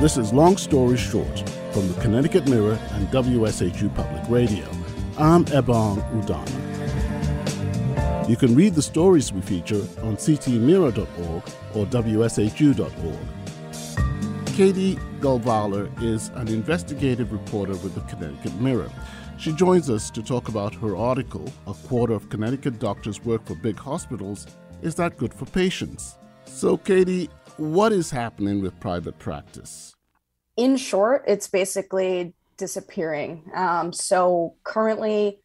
This is Long Story Short from the Connecticut Mirror and WSHU Public Radio. I'm Ebong Udoma. You can read the stories we feature on ctmirror.org or wshu.org. Katie Golvala is an investigative reporter with the Connecticut Mirror. She joins us to talk about her article, A Quarter of Connecticut Doctors Work for Big Hospitals. Is that good for patients? So, Katie, what is happening with private practice? In short, it's basically disappearing. Um, so currently,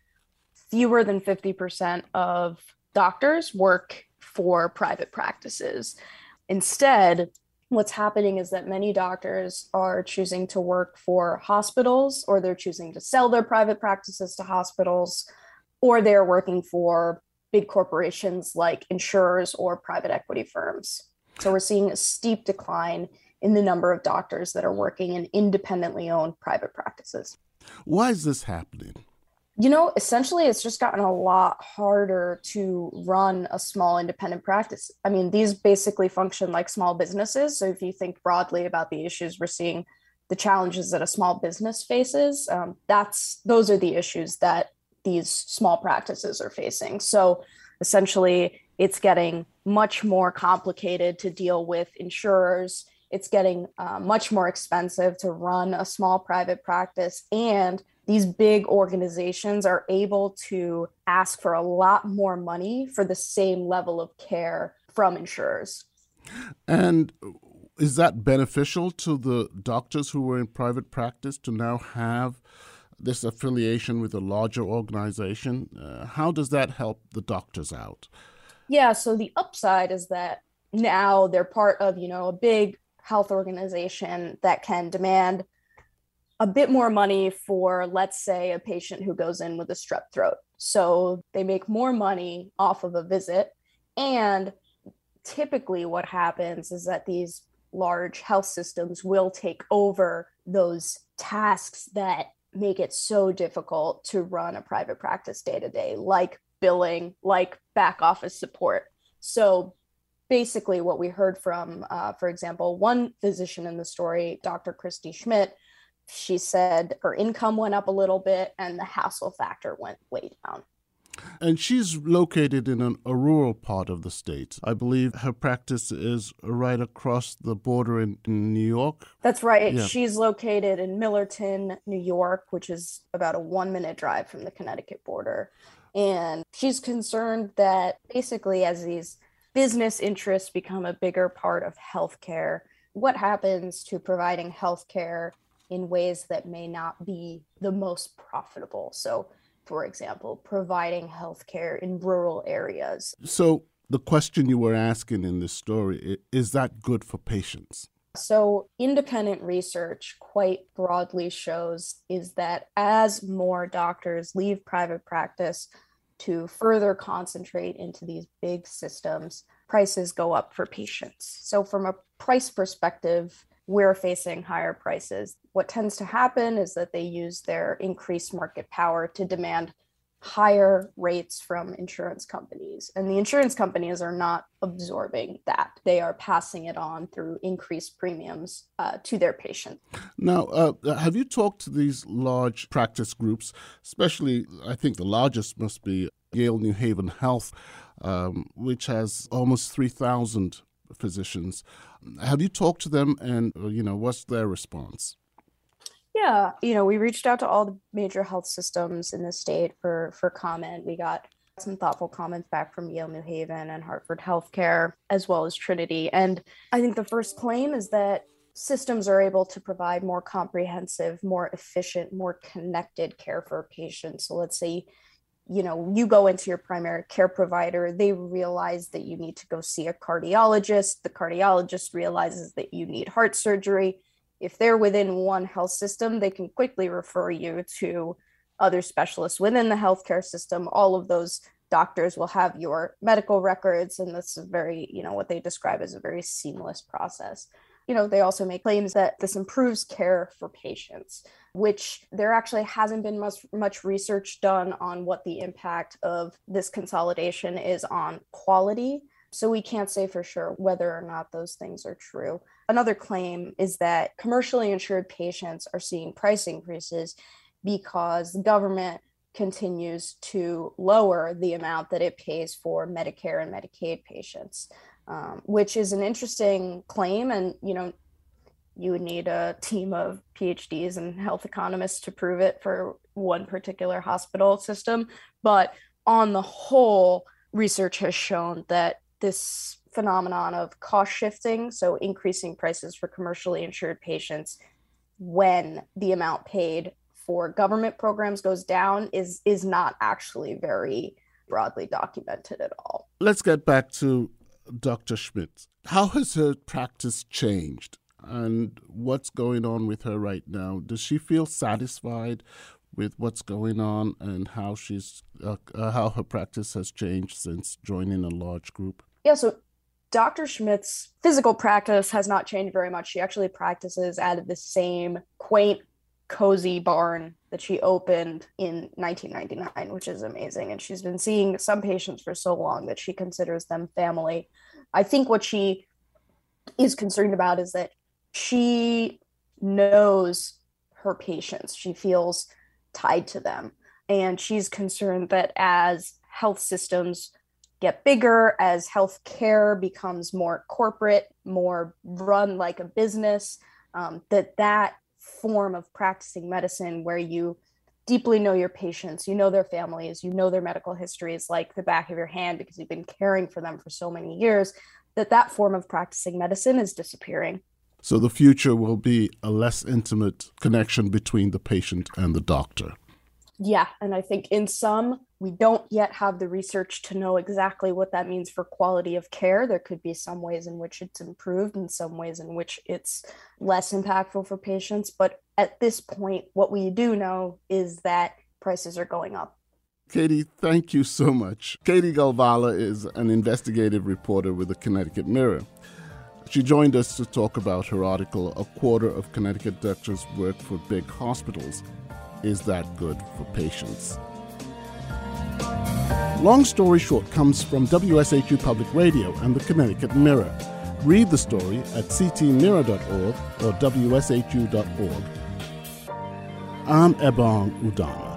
fewer than 50% of doctors work for private practices. Instead, what's happening is that many doctors are choosing to work for hospitals or they're choosing to sell their private practices to hospitals or they're working for big corporations like insurers or private equity firms. So we're seeing a steep decline in the number of doctors that are working in independently owned private practices. Why is this happening? You know, essentially, it's just gotten a lot harder to run a small independent practice. I mean, these basically function like small businesses. So, if you think broadly about the issues we're seeing, the challenges that a small business faces, um, that's those are the issues that these small practices are facing. So, essentially, it's getting much more complicated to deal with insurers. It's getting uh, much more expensive to run a small private practice. And these big organizations are able to ask for a lot more money for the same level of care from insurers. And is that beneficial to the doctors who were in private practice to now have this affiliation with a larger organization? Uh, how does that help the doctors out? Yeah, so the upside is that now they're part of, you know, a big health organization that can demand a bit more money for let's say a patient who goes in with a strep throat. So they make more money off of a visit and typically what happens is that these large health systems will take over those tasks that make it so difficult to run a private practice day to day like billing, like back office support. So basically, what we heard from, uh, for example, one physician in the story, Dr. Christy Schmidt, she said her income went up a little bit and the hassle factor went way down. And she's located in an, a rural part of the state. I believe her practice is right across the border in, in New York. That's right. Yeah. She's located in Millerton, New York, which is about a one minute drive from the Connecticut border. And she's concerned that basically, as these business interests become a bigger part of healthcare, what happens to providing healthcare in ways that may not be the most profitable? So, for example, providing healthcare in rural areas. So, the question you were asking in this story is that good for patients? So, independent research quite broadly shows is that as more doctors leave private practice to further concentrate into these big systems, prices go up for patients. So, from a price perspective, we're facing higher prices. What tends to happen is that they use their increased market power to demand higher rates from insurance companies. And the insurance companies are not absorbing that. They are passing it on through increased premiums uh, to their patients. Now, uh, have you talked to these large practice groups, especially, I think the largest must be Yale New Haven Health, um, which has almost 3,000 physicians. Have you talked to them and, uh, you know, what's their response? Yeah, you know, we reached out to all the major health systems in the state for for comment. We got some thoughtful comments back from Yale New Haven and Hartford Healthcare, as well as Trinity. And I think the first claim is that systems are able to provide more comprehensive, more efficient, more connected care for patients. So let's say, you know, you go into your primary care provider, they realize that you need to go see a cardiologist. The cardiologist realizes that you need heart surgery if they're within one health system, they can quickly refer you to other specialists within the healthcare system. All of those doctors will have your medical records, and this is very, you know, what they describe as a very seamless process. You know, they also make claims that this improves care for patients, which there actually hasn't been much much research done on what the impact of this consolidation is on quality So we can't say for sure whether or not those things are true. Another claim is that commercially insured patients are seeing price increases because the government continues to lower the amount that it pays for Medicare and Medicaid patients, um, which is an interesting claim. And, you know, you would need a team of PhDs and health economists to prove it for one particular hospital system. But on the whole, research has shown that this phenomenon of cost shifting, so increasing prices for commercially insured patients when the amount paid for government programs goes down is is not actually very broadly documented at all. Let's get back to Dr. Schmidt. How has her practice changed and what's going on with her right now? Does she feel satisfied with what's going on and how she's uh, uh, how her practice has changed since joining a large group? Yeah, so Dr. Schmidt's physical practice has not changed very much. She actually practices out of the same quaint, cozy barn that she opened in 1999, which is amazing. And she's been seeing some patients for so long that she considers them family. I think what she is concerned about is that she knows her patients. She feels tied to them. And she's concerned that as health systems get bigger, as healthcare becomes more corporate, more run like a business, um, that that form of practicing medicine where you deeply know your patients, you know their families, you know their medical histories like the back of your hand because you've been caring for them for so many years, that that form of practicing medicine is disappearing. So the future will be a less intimate connection between the patient and the doctor. Yeah, and I think in some, we don't yet have the research to know exactly what that means for quality of care. There could be some ways in which it's improved and some ways in which it's less impactful for patients. But at this point, what we do know is that prices are going up. Katie, thank you so much. Katie Golvala is an investigative reporter with the Connecticut Mirror. She joined us to talk about her article, A Quarter of Connecticut Doctors Work for Big Hospitals. Is that good for patients? Long Story Short comes from WSHU Public Radio and the Connecticut Mirror. Read the story at ctmirror.org or wshu.org. I'm Ebong Udoma.